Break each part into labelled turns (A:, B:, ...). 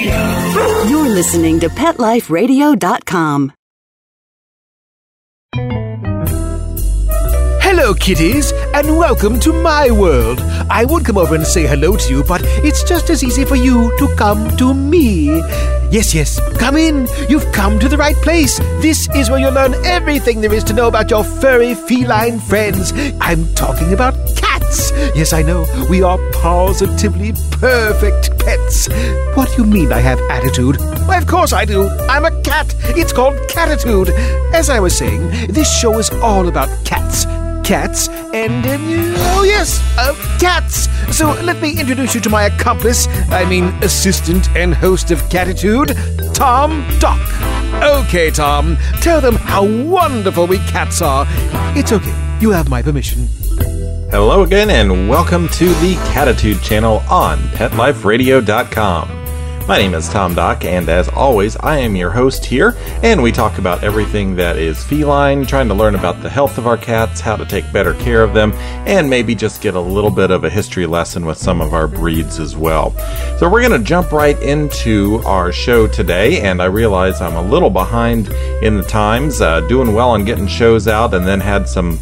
A: Radio. You're listening to PetLifeRadio.com.
B: Hello, kitties, and welcome to my world. I would come over and say hello to you, but it's just as easy for you to come to me. Yes, yes, come in. You've come to the right place. This is where you'll learn everything there is to know about your furry feline friends. I'm talking about cats. Yes, I know, we are positively perfect pets. What do you mean I have attitude? Why, of course I do. I'm a cat. It's called Cattitude. As I was saying, this show is all about cats cats, and uh, oh yes, uh, cats. So let me introduce you to my accomplice, I mean assistant and host of Cattitude, Tom Dock. Okay, Tom, tell them how wonderful we cats are. It's okay, you have my permission.
C: Hello again, and welcome to the Cattitude channel on PetLifeRadio.com. My name is Tom Dock, and as always, I am your host here, and we talk about everything that is feline, trying to learn about the health of our cats, how to take better care of them, and maybe just get a little bit of a history lesson with some of our breeds as well. So, we're going to jump right into our show today, and I realize I'm a little behind in the times, uh, doing well on getting shows out, and then had some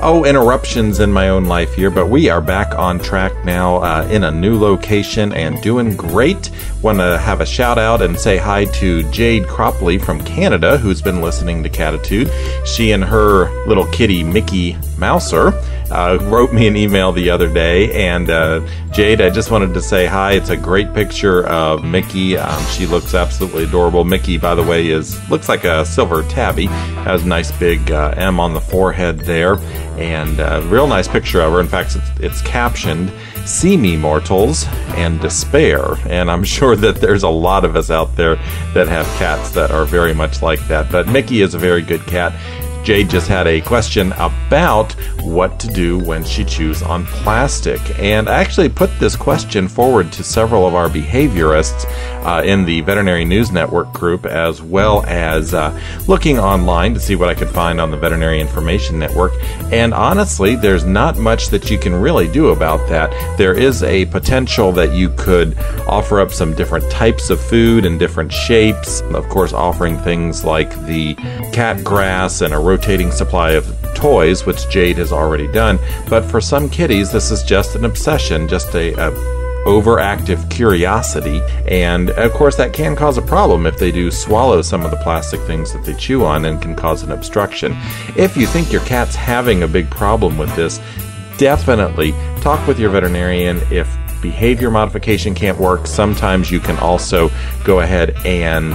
C: oh, interruptions in my own life here, but we are back on track now uh, in a new location and doing great. Want to have a shout out and say hi to Jade Cropley from Canada, who's been listening to Cattitude. She and her little kitty, Mickey Mouser, uh, wrote me an email the other day. And uh, Jade, I just wanted to say hi. It's a great picture of Mickey. Um, she looks absolutely adorable. Mickey, by the way, is looks like a silver tabby. Has a nice big uh, M on the forehead there, and a real nice picture of her. In fact, it's, it's captioned "See me, mortals, and despair." And I'm sure that there's a lot of us out there that have cats that are very much like that. But Mickey is a very good cat. Jade just had a question about what to do when she chews on plastic. And I actually put this question forward to several of our behaviorists uh, in the Veterinary News Network group, as well as uh, looking online to see what I could find on the Veterinary Information Network. And honestly, there's not much that you can really do about that. There is a potential that you could offer up some different types of food and different shapes. Of course, offering things like the cat grass and a rotating supply of toys, which Jade has already done. But for some kitties, this is just an obsession, just a, a overactive curiosity. And of course, that can cause a problem if they do swallow some of the plastic things that they chew on and can cause an obstruction. If you think your cat's having a big problem with this, definitely talk with your veterinarian if behavior modification can't work. Sometimes you can also go ahead and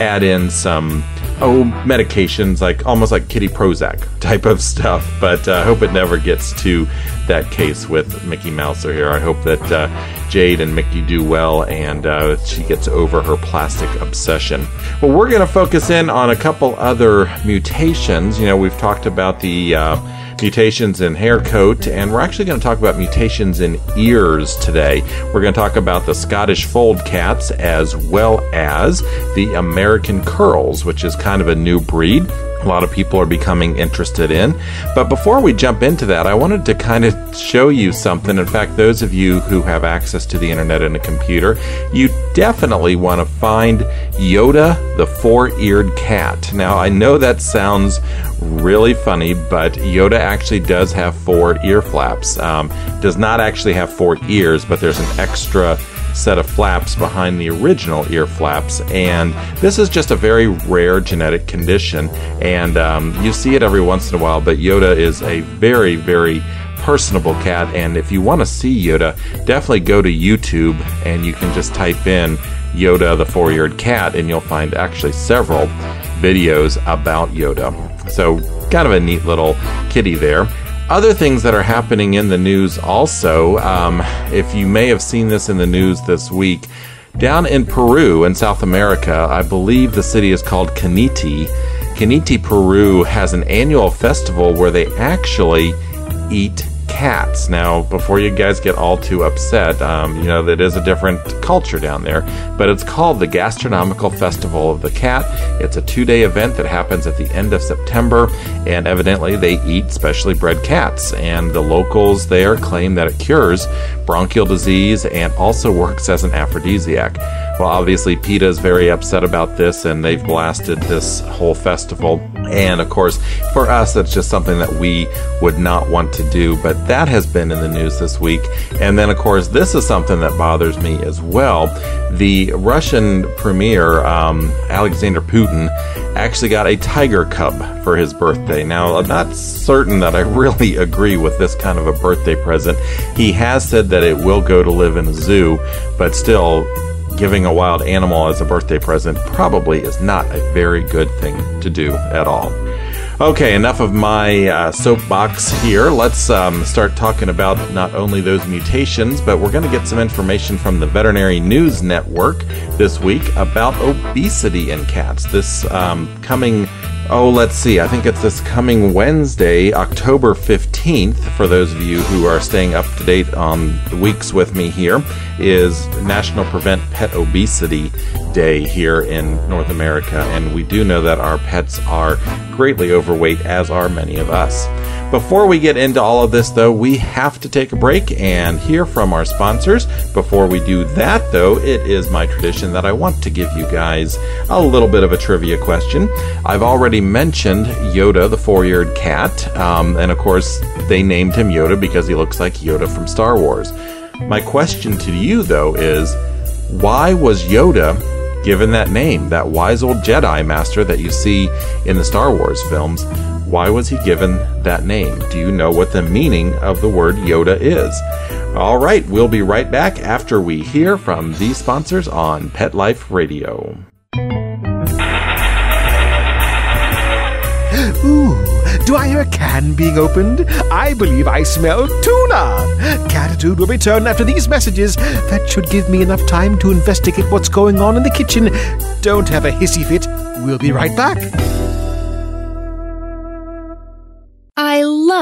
C: add in some oh medications like almost like kitty Prozac type of stuff. But uh, I hope it never gets to that case with Mickey Mouser here. I hope that uh, Jade and Mickey do well and uh, she gets over her plastic obsession. Well, we're going to focus in on a couple other mutations. You know, we've talked about the uh, mutations in hair coat, and we're actually going to talk about mutations in ears today. We're going to talk about the Scottish fold cats as well as the American curls, which is kind of a new breed a lot of people are becoming interested in. But before we jump into that, I wanted to kind of show you something. In fact, those of you who have access to the internet and a computer, you definitely want to find Yoda the four eared cat. Now, I know that sounds really funny, but Yoda actually does have four ear flaps. Um, does not actually have four ears, but there's an extra set of flaps behind the original ear flaps. And this is just a very rare genetic condition, and um, you see it every once in a while. But Yoda is a very, very personable cat, and if you want to see Yoda, definitely go to YouTube and you can just type in Yoda the four eared cat, and you'll find actually several videos about Yoda. So, kind of a neat little kitty there. Other things that are happening in the news also, um, if you may have seen this in the news this week, down in Peru in South America, I believe the city is called Cañete. Cañete, Peru has an annual festival where they actually eat cats. Now, before you guys get all too upset, um, you know, that is a different culture down there, but it's called the Gastronomical Festival of the Cat. It's a two day event that happens at the end of September, and evidently they eat specially bred cats. And the locals there claim that it cures bronchial disease and also works as an aphrodisiac. Well, obviously, PETA is very upset about this, and they've blasted this whole festival. And of course, for us, that's just something that we would not want to do. But that has been in the news this week. And then, of course, this is something that bothers me as well. The Russian premier, um, Alexander Putin, actually got a tiger cub for his birthday. Now, I'm not certain that I really agree with this kind of a birthday present. He has said that it will go to live in a zoo, but still, giving a wild animal as a birthday present probably is not a very good thing to do at all. Okay, enough of my uh, soapbox here. Let's um, start talking about not only those mutations, but we're going to get some information from the Veterinary News Network this week about obesity in cats. This um, coming Oh, let's see. I think it's this coming Wednesday, October 15th, for those of you who are staying up to date on the weeks with me here, is National Prevent Pet Obesity Day here in North America. And we do know that our pets are greatly overweight, as are many of us. Before we get into all of this, though, we have to take a break and hear from our sponsors. Before we do that, though, it is my tradition that I want to give you guys a little bit of a trivia question. I've already mentioned Yoda, the four eared cat, um, and of course, they named him Yoda because he looks like Yoda from Star Wars. My question to you, though, is why was Yoda given that name, that wise old Jedi master that you see in the Star Wars films? Why was he given that name? Do you know what the meaning of the word Yoda is? All right, we'll be right back after we hear from these sponsors on Pet Life Radio.
B: Ooh, do I hear a can being opened? I believe I smell tuna. Cattitude will return after these messages. That should give me enough time to investigate what's going on in the kitchen. Don't have a hissy fit. We'll be right back.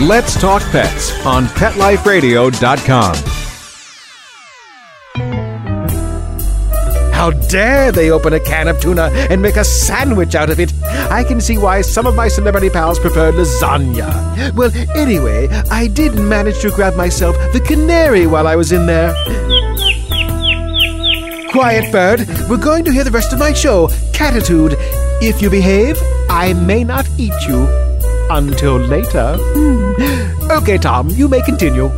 D: Let's Talk Pets on PetLifeRadio.com.
B: How dare they open a can of tuna and make a sandwich out of it? I can see why some of my celebrity pals prefer lasagna. Well, anyway, I did manage to grab myself the canary while I was in there. Quiet, bird. We're going to hear the rest of my show, Cattitude. If you behave, I may not eat you. Until later. Hmm. Okay, Tom, you may continue.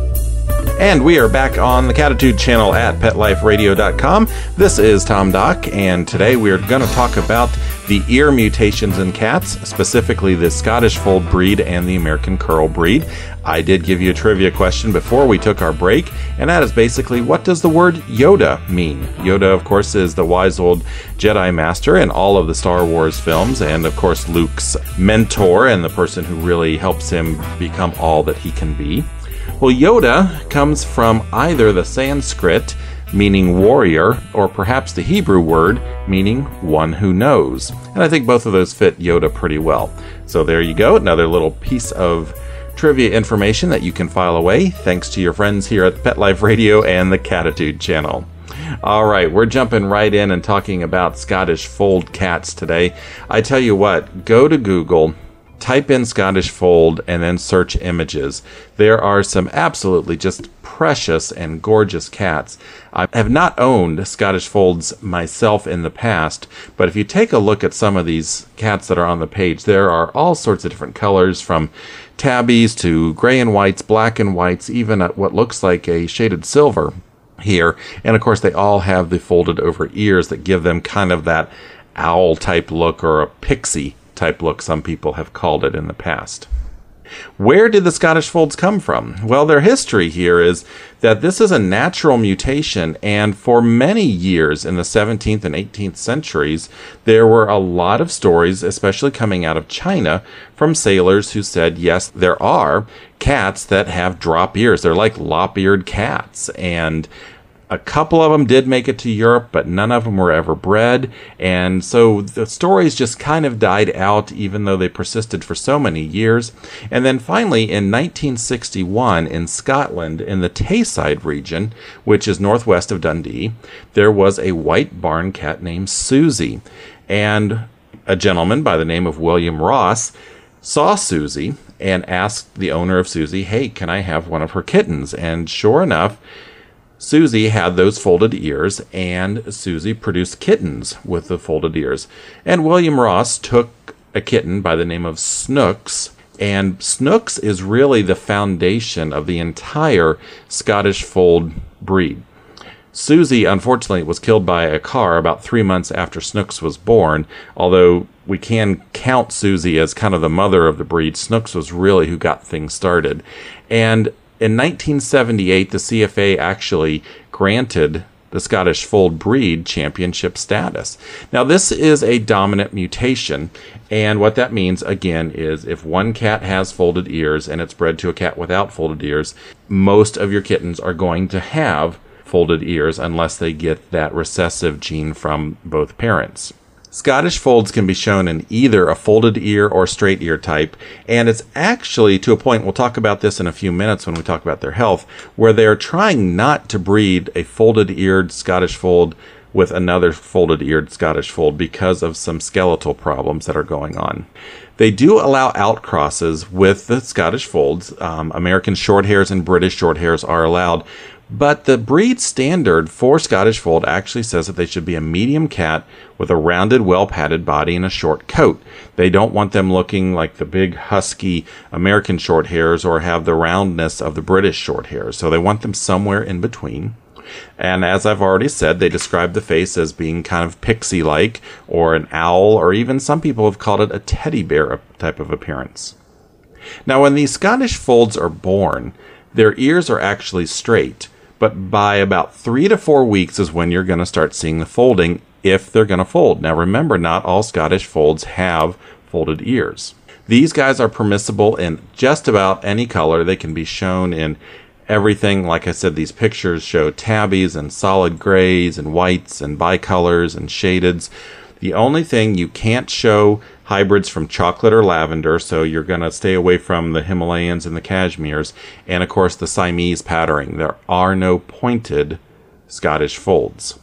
C: And we are back on the Cattitude channel at PetLifeRadio.com. This is Tom Dock, and today we are going to talk about the ear mutations in cats, specifically the Scottish Fold breed and the American Curl breed. I did give you a trivia question before we took our break, and that is basically what does the word Yoda mean? Yoda, of course, is the wise old Jedi Master in all of the Star Wars films, and of course, Luke's mentor and the person who really helps him become all that he can be. Well, Yoda comes from either the Sanskrit, meaning warrior, or perhaps the Hebrew word, meaning one who knows. And I think both of those fit Yoda pretty well. So there you go, another little piece of trivia information that you can file away thanks to your friends here at Pet Life Radio and the Cattitude channel. All right, we're jumping right in and talking about Scottish fold cats today. I tell you what, go to Google, type in Scottish Fold and then search images. There are some absolutely just precious and gorgeous cats. I have not owned Scottish Folds myself in the past, but if you take a look at some of these cats that are on the page, there are all sorts of different colors from tabbies to gray and whites, black and whites, even at what looks like a shaded silver here. And of course, they all have the folded over ears that give them kind of that owl type look or a pixie type look some people have called it in the past. Where did the Scottish folds come from? Well, their history here is that this is a natural mutation, and for many years in the 17th and 18th centuries, there were a lot of stories, especially coming out of China, from sailors who said, yes, there are cats that have drop ears. They're like lop eared cats, and A couple of them did make it to Europe, but none of them were ever bred. And so the stories just kind of died out, even though they persisted for so many years. And then finally, in 1961, in Scotland, in the Tayside region, which is northwest of Dundee, there was a white barn cat named Susie. And a gentleman by the name of William Ross saw Susie and asked the owner of Susie, Hey, can I have one of her kittens? And sure enough, Susie had those folded ears, and Susie produced kittens with the folded ears. And William Ross took a kitten by the name of Snooks, and Snooks is really the foundation of the entire Scottish Fold breed. Susie, unfortunately, was killed by a car about three months after Snooks was born, although we can count Susie as kind of the mother of the breed. Snooks was really who got things started. And in 1978, the CFA actually granted the Scottish Fold breed championship status. Now, this is a dominant mutation, and what that means, again, is if one cat has folded ears and it's bred to a cat without folded ears, most of your kittens are going to have folded ears unless they get that recessive gene from both parents. Scottish folds can be shown in either a folded ear or straight ear type, and it's actually to a point, we'll talk about this in a few minutes when we talk about their health, where they're trying not to breed a folded eared Scottish fold with another folded eared Scottish fold because of some skeletal problems that are going on. They do allow outcrosses with the Scottish folds. Um, American Shorthairs and British Shorthairs are allowed, but the breed standard for Scottish Fold actually says that they should be a medium cat with a rounded, well padded body and a short coat. They don't want them looking like the big, husky American short hairs or have the roundness of the British short hairs. So they want them somewhere in between. And as I've already said, they describe the face as being kind of pixie like, or an owl, or even some people have called it a teddy bear type of appearance. Now, when these Scottish folds are born, their ears are actually straight but by about three to four weeks is when you're going to start seeing the folding if they're going to fold. Now, remember, not all Scottish folds have folded ears. These guys are permissible in just about any color. They can be shown in everything. Like I said, these pictures show tabbies and solid grays and whites and bicolors and shadeds. The only thing you can't show hybrids from chocolate or lavender, so you're going to stay away from the Himalayans and the Cashmeres, and of course the Siamese patterning. There are no pointed Scottish folds.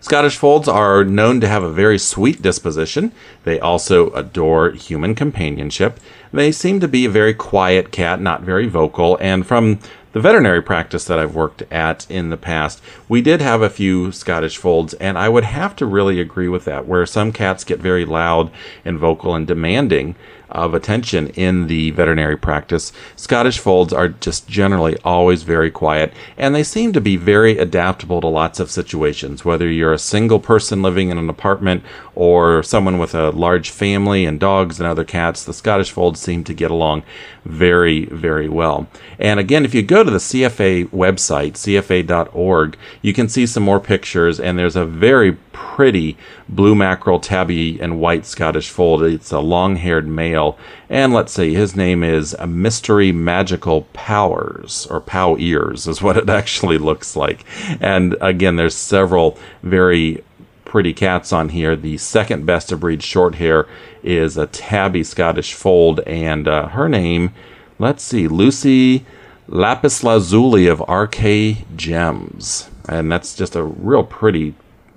C: Scottish Folds are known to have a very sweet disposition. They also adore human companionship. They seem to be a very quiet cat, not very vocal, and from the veterinary practice that I've worked at in the past, we did have a few Scottish folds, and I would have to really agree with that, where some cats get very loud and vocal and demanding of attention in the veterinary practice. Scottish Folds are just generally always very quiet, and they seem to be very adaptable to lots of situations, whether you're a single person living in an apartment or someone with a large family and dogs and other cats. The Scottish Folds seem to get along very, very well. And again, if you go to the CFA website, cfa.org, you can see some more pictures, and there's a very pretty blue mackerel tabby and white Scottish fold. It's a long haired male. And let's see, his name is Mystery Magical Powers, or Pow Ears, is what it actually looks like. And again, there's several very pretty cats on here. The second best of breed short hair is a tabby Scottish fold, and uh, her name, let's see, Lucy Lapis Lazuli of RK Gems. And that's just a real pretty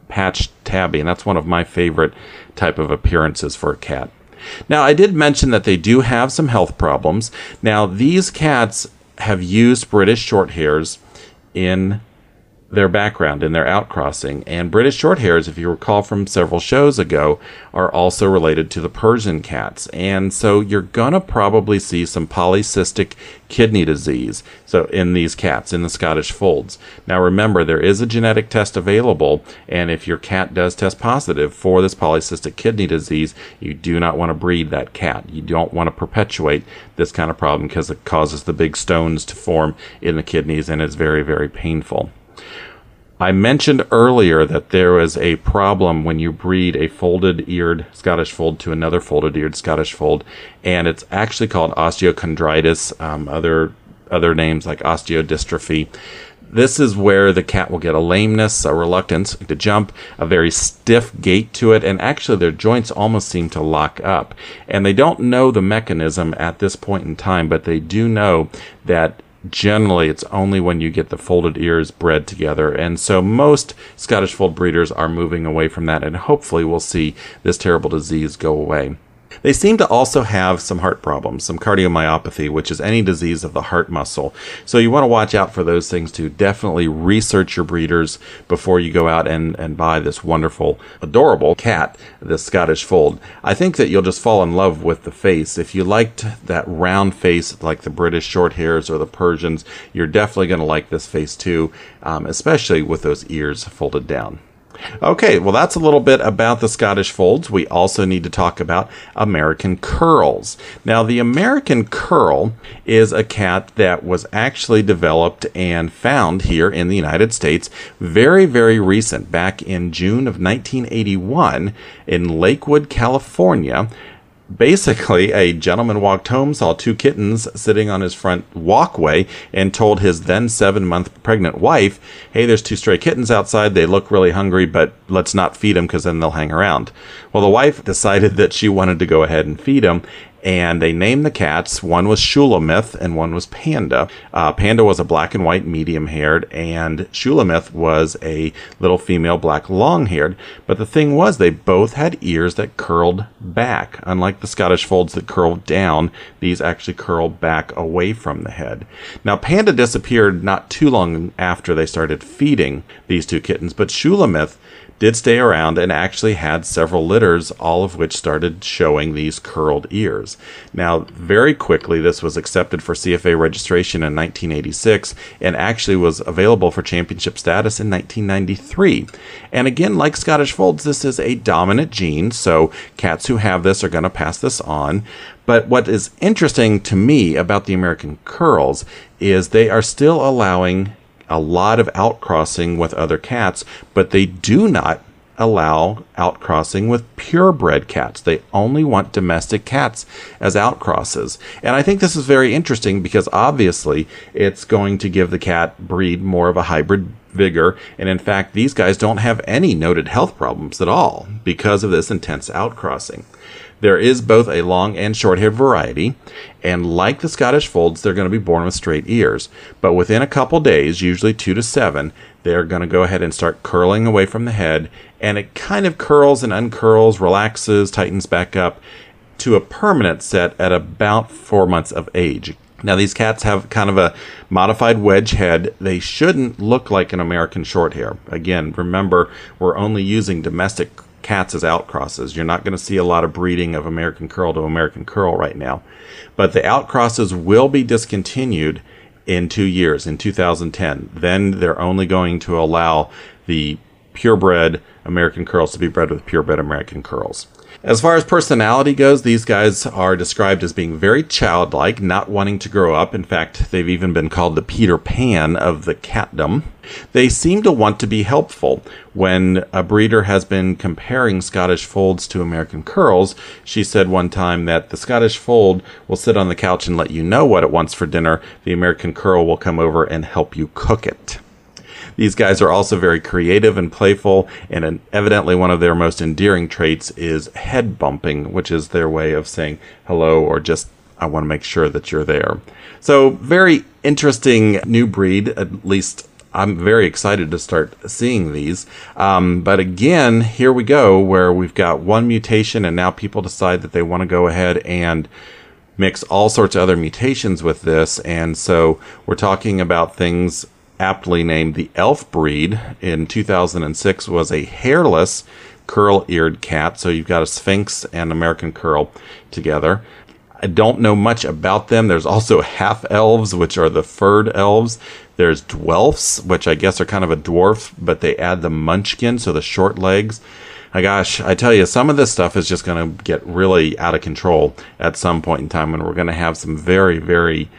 C: patched tabby, and that's one of my favorite type of appearances for a cat. Now, I did mention that they do have some health problems. Now, these cats have used British short hairs in their background in their outcrossing. And British Shorthairs, if you recall from several shows ago, are also related to the Persian cats. And so you're going to probably see some polycystic kidney disease so in these cats in the Scottish folds. Now remember there is a genetic test available and if your cat does test positive for this polycystic kidney disease, you do not want to breed that cat. You don't want to perpetuate this kind of problem because it causes the big stones to form in the kidneys and it's very very painful. I mentioned earlier that there was a problem when you breed a folded eared Scottish fold to another folded eared Scottish fold, and it's actually called osteochondritis. Um, other other names like osteodystrophy. This is where the cat will get a lameness, a reluctance to jump, a very stiff gait to it, and actually their joints almost seem to lock up. And they don't know the mechanism at this point in time, but they do know that generally it's only when you get the folded ears bred together. And so most Scottish Fold breeders are moving away from that, and hopefully we'll see this terrible disease go away. They seem to also have some heart problems, some cardiomyopathy, which is any disease of the heart muscle. So you want to watch out for those things too. Definitely research your breeders before you go out and, and buy this wonderful, adorable cat, this Scottish fold. I think that you'll just fall in love with the face. If you liked that round face like the British short hairs or the Persians, you're definitely going to like this face too, um, especially with those ears folded down. Okay, well, that's a little bit about the Scottish Folds. We also need to talk about American Curls. Now, the American Curl is a cat that was actually developed and found here in the United States very, very recent, back in June of 1981 in Lakewood, California basically a gentleman walked home saw two kittens sitting on his front walkway and told his then seven month pregnant wife hey there's two stray kittens outside. They look really hungry but let's not feed them because then they'll hang around. Well the wife decided that she wanted to go ahead and feed them and they named the cats. One was Shulamith and one was Panda. Uh, Panda was a black and white medium haired, and Shulamith was a little female black long haired. But the thing was, they both had ears that curled back. Unlike the Scottish folds that curl down, these actually curl back away from the head. Now, Panda disappeared not too long after they started feeding these two kittens, but Shulamith did stay around and actually had several litters, all of which started showing these curled ears. Now, very quickly, this was accepted for CFA registration in 1986 and actually was available for championship status in 1993. And again, like Scottish Folds, this is a dominant gene, so cats who have this are going to pass this on. But what is interesting to me about the American curls is they are still allowing a lot of outcrossing with other cats, but they do not allow outcrossing with purebred cats. They only want domestic cats as outcrosses. And I think this is very interesting because obviously it's going to give the cat breed more of a hybrid vigor. And in fact, these guys don't have any noted health problems at all because of this intense outcrossing. There is both a long and short haired variety, and like the Scottish Folds, they're going to be born with straight ears. But within a couple days, usually two to seven, they're going to go ahead and start curling away from the head, and it kind of curls and uncurls, relaxes, tightens back up to a permanent set at about four months of age. Now, these cats have kind of a modified wedge head. They shouldn't look like an American Shorthair. Again, remember, we're only using domestic cats as outcrosses. You're not going to see a lot of breeding of American Curl to American Curl right now. But the outcrosses will be discontinued in two years, in 2010. Then they're only going to allow the purebred American Curls to be bred with purebred American Curls. As far as personality goes, these guys are described as being very childlike, not wanting to grow up. In fact, they've even been called the Peter Pan of the catdom. They seem to want to be helpful. When a breeder has been comparing Scottish folds to American curls, she said one time that the Scottish fold will sit on the couch and let you know what it wants for dinner. The American curl will come over and help you cook it. These guys are also very creative and playful, and an, evidently one of their most endearing traits is head bumping, which is their way of saying hello or just I want to make sure that you're there. So, very interesting new breed, at least I'm very excited to start seeing these. Um, but again, here we go, where we've got one mutation, and now people decide that they want to go ahead and mix all sorts of other mutations with this. And so we're talking about things aptly named the elf breed in 2006 was a hairless curl-eared cat. So you've got a sphynx and american curl together. I don't know much about them. There's also half elves which are the furred elves. There's dwelfs which i guess are kind of a dwarf but they add the munchkin so the short legs. My gosh, I tell you, some of this stuff is just going to get really out of control at some point in time, and we're going to have some very, very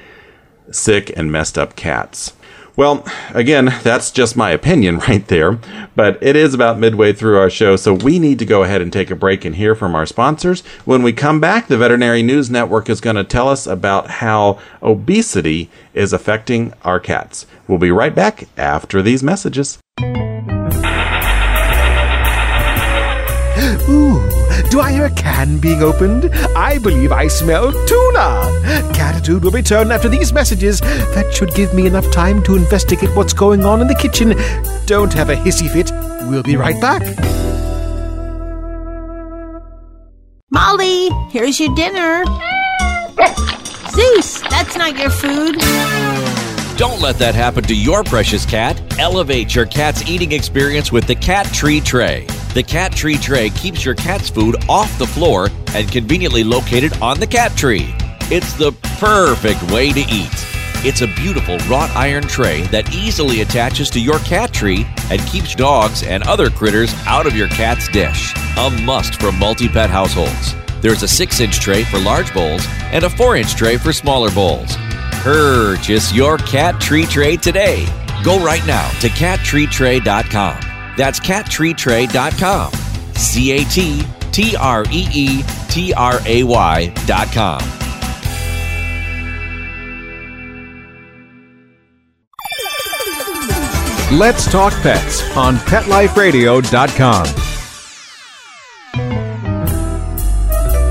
C: sick and messed up cats. Well, again, that's just my opinion right there, but it is about midway through our show, so we need to go ahead and take a break and hear from our sponsors. When we come back, the Veterinary News Network is going to tell us about how obesity is affecting our cats. We'll be right back after these messages.
B: Ooh, do I hear a can being opened? I believe I smell tuna. Cattitude will return after these messages. That should give me enough time to investigate what's going on in the kitchen. Don't have a hissy fit. We'll be right back.
E: Molly, here's your dinner. Zeus, that's not your food.
F: Don't let that happen to your precious cat. Elevate your cat's eating experience with the Cat Tree Tray. The Cat Tree Tray keeps your cat's food off the floor and conveniently located on the cat tree. It's the perfect way to eat. It's a beautiful wrought iron tray that easily attaches to your cat tree and keeps dogs and other critters out of your cat's dish. A must for multi pet households. There's a 6 inch tray for large bowls and a 4 inch tray for smaller bowls. Purchase your cat tree tray today. Go right now to cattreetray.com. That's cattreetray.com. C A T T R E E T R A Y.com.
D: Let's Talk Pets on PetLifeRadio.com.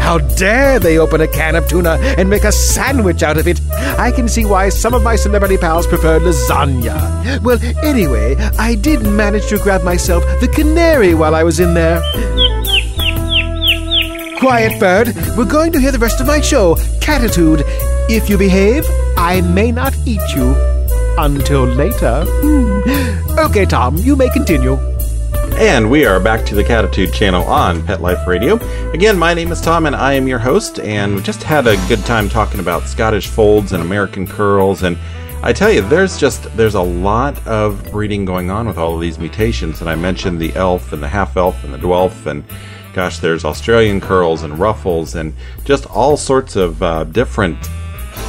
B: How dare they open a can of tuna and make a sandwich out of it? I can see why some of my celebrity pals prefer lasagna. Well, anyway, I did manage to grab myself the canary while I was in there. Quiet, bird. We're going to hear the rest of my show, Cattitude. If you behave, I may not eat you. Until later. Hmm. Okay, Tom, you may continue.
C: And we are back to the Cattitude channel on Pet Life Radio. Again, my name is Tom and I am your host, and we just had a good time talking about Scottish folds and American curls and I tell you, there's just there's a lot of breeding going on with all of these mutations, and I mentioned the elf and the half elf and the dwelf, and gosh, there's Australian curls and ruffles, and just all sorts of uh, different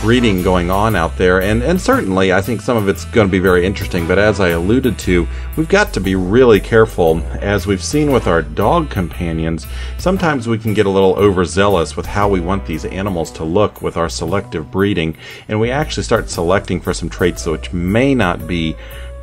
C: reading going on out there, and, and certainly I think some of it's going to be very interesting. But as I alluded to, we've got to be really careful. As we've seen with our dog companions, sometimes we can get a little overzealous with how we want these animals to look with our selective breeding, and we actually start selecting for some traits which may not be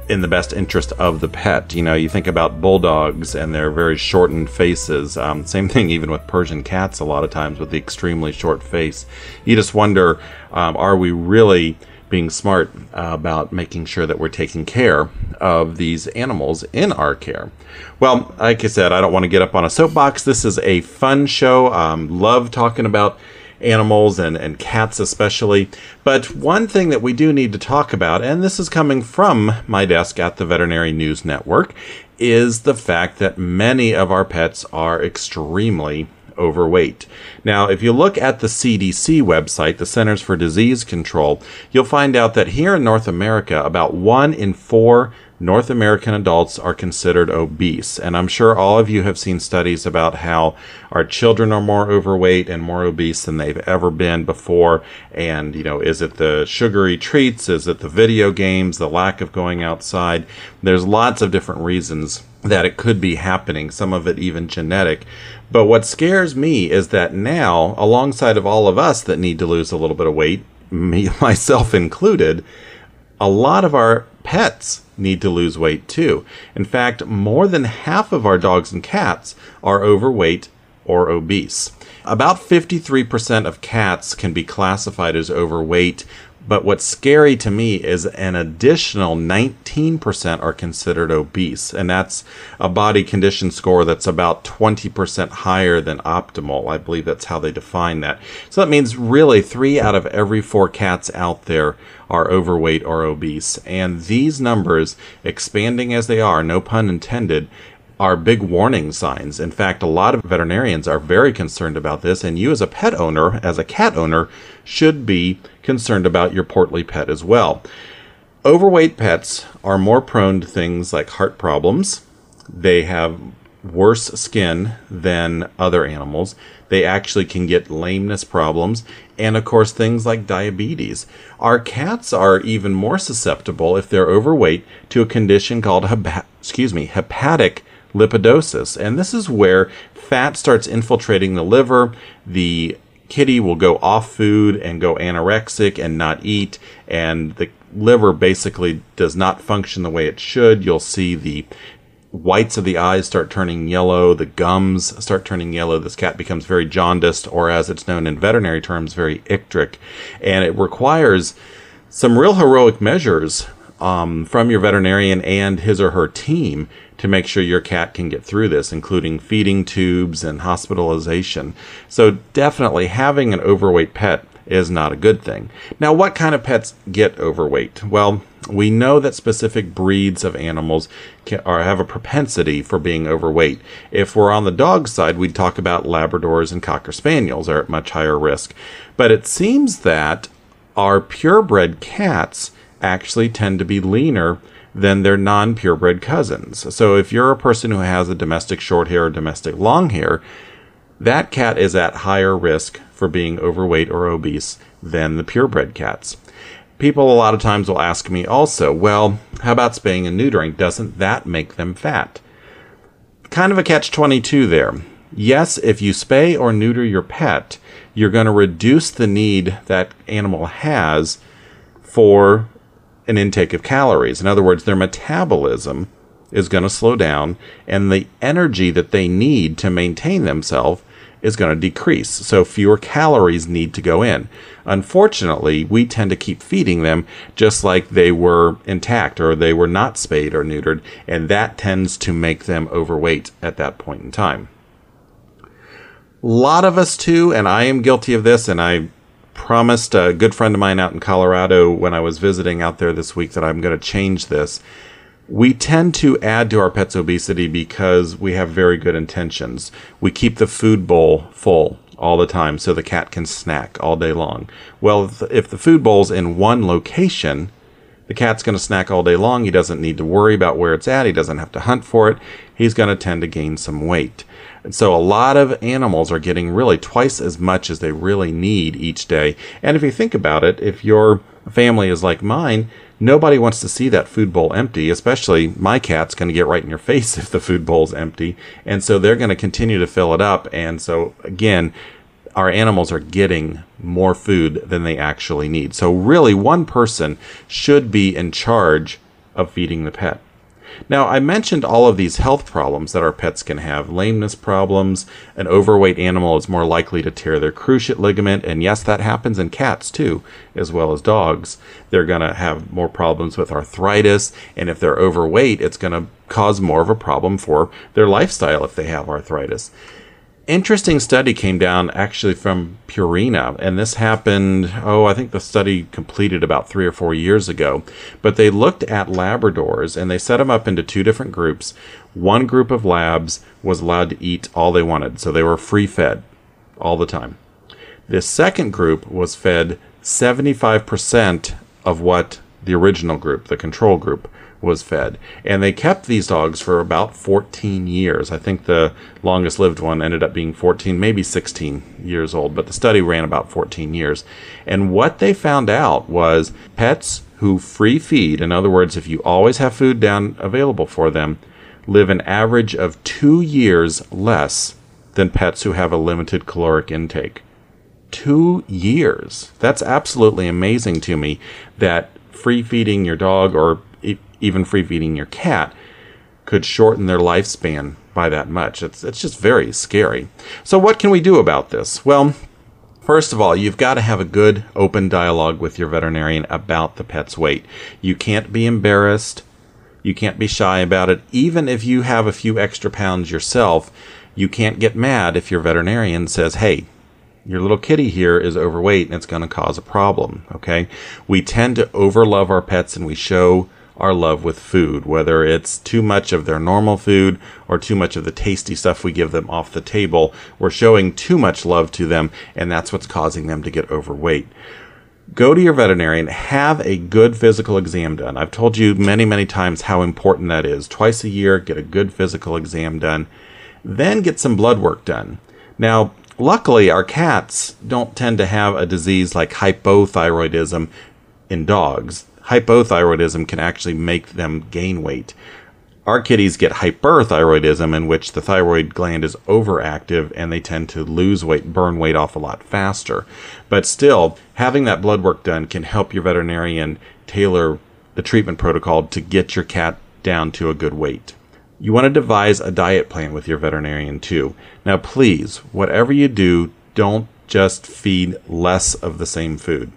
C: in the best interest of the pet. You know, you think about bulldogs and their very shortened faces. Um, same thing even with Persian cats, a lot of times with the extremely short face. You just wonder um, are we really being smart uh, about making sure that we're taking care of these animals in our care? Well, like I said, I don't want to get up on a soapbox. This is a fun show. Um, love talking about animals and, and cats especially. But one thing that we do need to talk about, and this is coming from my desk at the Veterinary News Network, is the fact that many of our pets are extremely overweight. Now, if you look at the CDC website, the Centers for Disease Control, you'll find out that here in North America, about one in four North American adults are considered obese. And I'm sure all of you have seen studies about how our children are more overweight and more obese than they've ever been before. And, you know, is it the sugary treats? Is it the video games? The lack of going outside? There's lots of different reasons that it could be happening, some of it even genetic. But what scares me is that now, alongside of all of us that need to lose a little bit of weight, me myself included, a lot of our pets need to lose weight too. In fact, more than half of our dogs and cats are overweight or obese. About 53% of cats can be classified as overweight, but what's scary to me is an additional 19% are considered obese, and that's a body condition score that's about 20% higher than optimal. I believe that's how they define that. So that means really three out of every four cats out there are overweight or obese. And these numbers, expanding as they are, no pun intended, are big warning signs. In fact, a lot of veterinarians are very concerned about this, and you, as a pet owner, as a cat owner, should be concerned about your portly pet as well. Overweight pets are more prone to things like heart problems. They have worse skin than other animals. They actually can get lameness problems and, of course, things like diabetes. Our cats are even more susceptible if they're overweight to a condition called excuse me, hepatic lipidosis. And this is where fat starts infiltrating the liver. The kitty will go off food and go anorexic and not eat, and the liver basically does not function the way it should. You'll see the whites of the eyes start turning yellow, the gums start turning yellow. This cat becomes very jaundiced, or as it's known in veterinary terms, very icteric. And it requires some real heroic measures um, from your veterinarian and his or her team to make sure your cat can get through this, including feeding tubes and hospitalization. So, definitely having an overweight pet is not a good thing. Now, what kind of pets get overweight? Well, we know that specific breeds of animals can, or have a propensity for being overweight. If we're on the dog side, we'd talk about Labradors and Cocker Spaniels are at much higher risk. But it seems that our purebred cats actually tend to be leaner than their non purebred cousins. So if you're a person who has a domestic short hair or domestic long hair, that cat is at higher risk for being overweight or obese than the purebred cats. People a lot of times will ask me also, well, how about spaying and neutering? Doesn't that make them fat? Kind of a catch 22 there. Yes, if you spay or neuter your pet, you're going to reduce the need that animal has for an intake of calories. In other words, their metabolism is going to slow down, and the energy that they need to maintain themselves is going to decrease. So fewer calories need to go in. Unfortunately, we tend to keep feeding them just like they were intact or they were not spayed or neutered, and that tends to make them overweight at that point in time. A lot of us too, and I am guilty of this, and I promised a good friend of mine out in Colorado when I was visiting out there this week that I'm going to change this. We tend to add to our pet's obesity because we have very good intentions. We keep the food bowl full all the time so the cat can snack all day long. Well, if the food bowl's in one location, the cat's going to snack all day long. He doesn't need to worry about where it's at. He doesn't have to hunt for it. He's going to tend to gain some weight. And so a lot of animals are getting really twice as much as they really need each day. And if you think about it, if your family is like mine, nobody wants to see that food bowl empty, especially my cat's going to get right in your face if the food bowl's empty. And so they're going to continue to fill it up. And so again, our animals are getting more food than they actually need. So really one person should be in charge of feeding the pet. Now, I mentioned all of these health problems that our pets can have lameness problems. An overweight animal is more likely to tear their cruciate ligament. And yes, that happens in cats too, as well as dogs. They're going to have more problems with arthritis. And if they're overweight, it's going to cause more of a problem for their lifestyle if they have arthritis interesting study came down actually from Purina, and this happened, oh, I think the study completed about three or four years ago. But they looked at Labradors and they set them up into two different groups. One group of labs was allowed to eat all they wanted, so they were free fed all the time. The second group was fed 75% of what the original group, the control group, was fed. And they kept these dogs for about 14 years. I think the longest lived one ended up being 14, maybe 16 years old, but the study ran about 14 years. And what they found out was pets who free feed, in other words, if you always have food down available for them, live an average of two years less than pets who have a limited caloric intake. Two years. That's absolutely amazing to me that free feeding your dog or even free feeding your cat could shorten their lifespan by that much. It's, it's just very scary. So, what can we do about this? Well, First of all, you've got to have a good open dialogue with your veterinarian about the pet's weight. You can't be embarrassed. You can't be shy about it. Even if you have a few extra pounds yourself, you can't get mad if your veterinarian says, hey, your little kitty here is overweight and it's going to cause a problem. Okay. We tend to overlove our pets and we show our love with food, whether it's too much of their normal food or too much of the tasty stuff we give them off the table. We're showing too much love to them, and that's what's causing them to get overweight. Go to your veterinarian, have a good physical exam done. I've told you many, many times how important that is. Twice a year, get a good physical exam done. then get some blood work done. Now, luckily, our cats don't tend to have a disease like hypothyroidism in dogs. Hypothyroidism can actually make them gain weight. Our kitties get hyperthyroidism, in which the thyroid gland is overactive and they tend to lose weight, burn weight off a lot faster. But still, having that blood work done can help your veterinarian tailor the treatment protocol to get your cat down to a good weight. You want to devise a diet plan with your veterinarian too. Now, please, whatever you do, don't just feed less of the same food.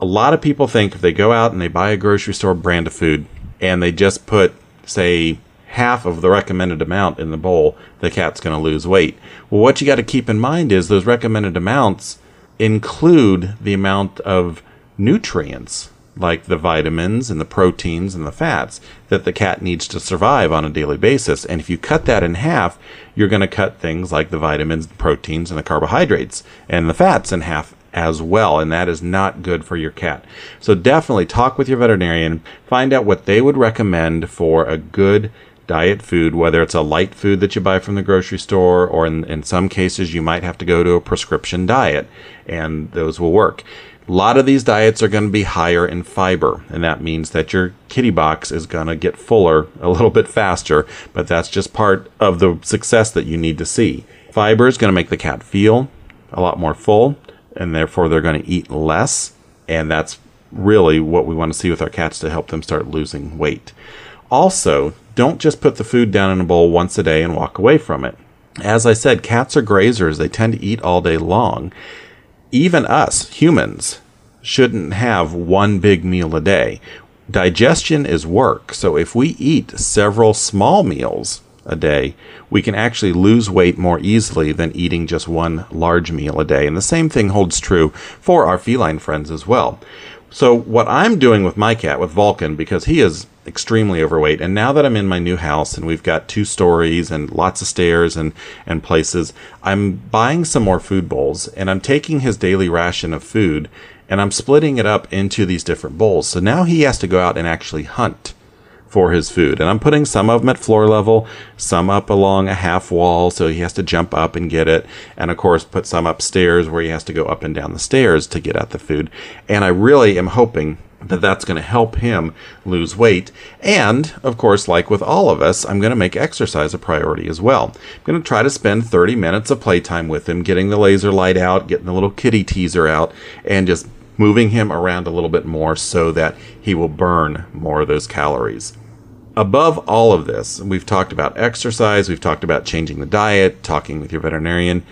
C: A lot of people think if they go out and they buy a grocery store brand of food and they just put, say, half of the recommended amount in the bowl, the cat's going to lose weight. Well, what you got to keep in mind is those recommended amounts include the amount of nutrients like the vitamins and the proteins and the fats that the cat needs to survive on a daily basis. And if you cut that in half, you're going to cut things like the vitamins, the proteins, and the carbohydrates and the fats in half as well. And that is not good for your cat. So definitely talk with your veterinarian, find out what they would recommend for a good diet food, whether it's a light food that you buy from the grocery store, or in, in some cases, you might have to go to a prescription diet, and those will work. A lot of these diets are going to be higher in fiber, and that means that your kitty box is going to get fuller a little bit faster, but that's just part of the success that you need to see. Fiber is going to make the cat feel a lot more full, and therefore they're going to eat less, and that's really what we want to see with our cats to help them start losing weight. Also, don't just put the food down in a bowl once a day and walk away from it. As I said, cats are grazers, they tend to eat all day long. Even us, humans, shouldn't have one big meal a day. Digestion is work, so if we eat several small meals a day, we can actually lose weight more easily than eating just one large meal a day. And the same thing holds true for our feline friends as well. So, what I'm doing with my cat, with Vulcan, because he is extremely overweight, and now that I'm in my new house and we've got two stories and lots of stairs and, and places, I'm buying some more food bowls and I'm taking his daily ration of food and I'm splitting it up into these different bowls. So now he has to go out and actually hunt for his food. And I'm putting some of them at floor level, some up along a half wall, so he has to jump up and get it. And of course, put some upstairs where he has to go up and down the stairs to get at the food. And I really am hoping that that's going to help him lose weight. And, of course, like with all of us, I'm going to make exercise a priority as well. I'm going to try to spend 30 minutes of playtime with him, getting the laser light out, getting the little kitty teaser out, and just moving him around a little bit more so that he will burn more of those calories above all of this, we've talked about exercise, we've talked about changing the diet, talking with your veterinarian.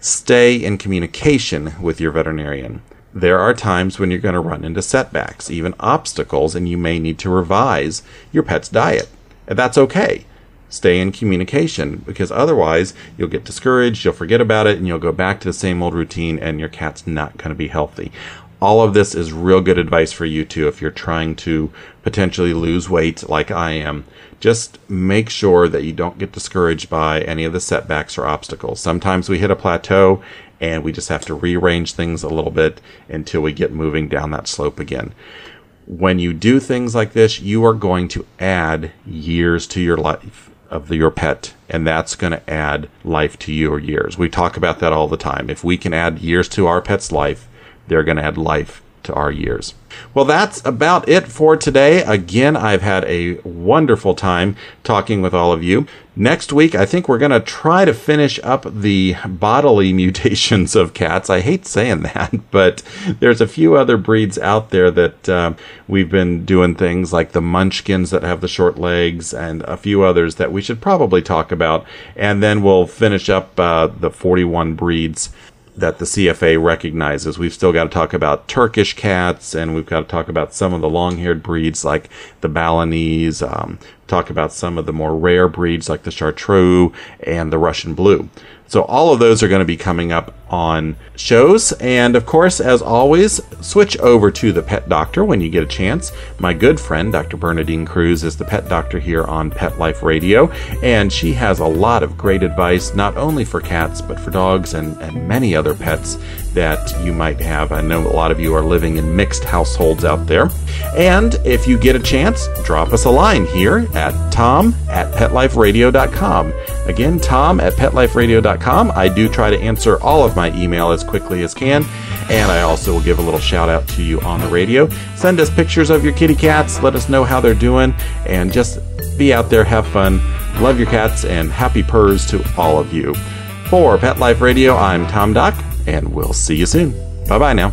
C: Stay in communication with your veterinarian. There are times when you're going to run into setbacks, even obstacles, and you may need to revise your pet's diet. And that's okay. Stay in communication because otherwise you'll get discouraged, you'll forget about it, and you'll go back to the same old routine, and your cat's not going to be healthy all of this is real good advice for you too if you're trying to potentially lose weight like I am. Just make sure that you don't get discouraged by any of the setbacks or obstacles. Sometimes we hit a plateau and we just have to rearrange things a little bit until we get moving down that slope again. When you do things like this, you are going to add years to your life of your pet, and that's going to add life to your years. We talk about that all the time. If we can add years to our pet's life, they're going to add life to our years. Well, that's about it for today. Again, I've had a wonderful time talking with all of you. Next week, I think we're going to try to finish up the bodily mutations of cats. I hate saying that, but there's a few other breeds out there that uh, we've been doing things like the munchkins that have the short legs and a few others that we should probably talk about. And then we'll finish up uh, the 41 breeds that the CFA recognizes. We've still got to talk about Turkish cats, and we've got to talk about some of the long-haired breeds like the Balinese. Um, talk about some of the more rare breeds like the Chartreux and the Russian Blue. So all of those are going to be coming up on shows. And of course, as always, switch over to the pet doctor when you get a chance. My good friend, Dr. Bernadine Cruz, is the pet doctor here on Pet Life Radio. And she has a lot of great advice, not only for cats, but for dogs and, and many other pets that you might have. I know a lot of you are living in mixed households out there. And if you get a chance, drop us a line here at tom at petliferadio.com. Again, tom at petliferadio.com. I do try to answer all of my email as quickly as can, and I also will give a little shout out to you on the radio. Send us pictures of your kitty cats, let us know how they're doing, and just be out there, have fun, love your cats, and happy purrs to all of you. For Pet Life Radio, I'm Tom Dock, and we'll see you soon. Bye bye now.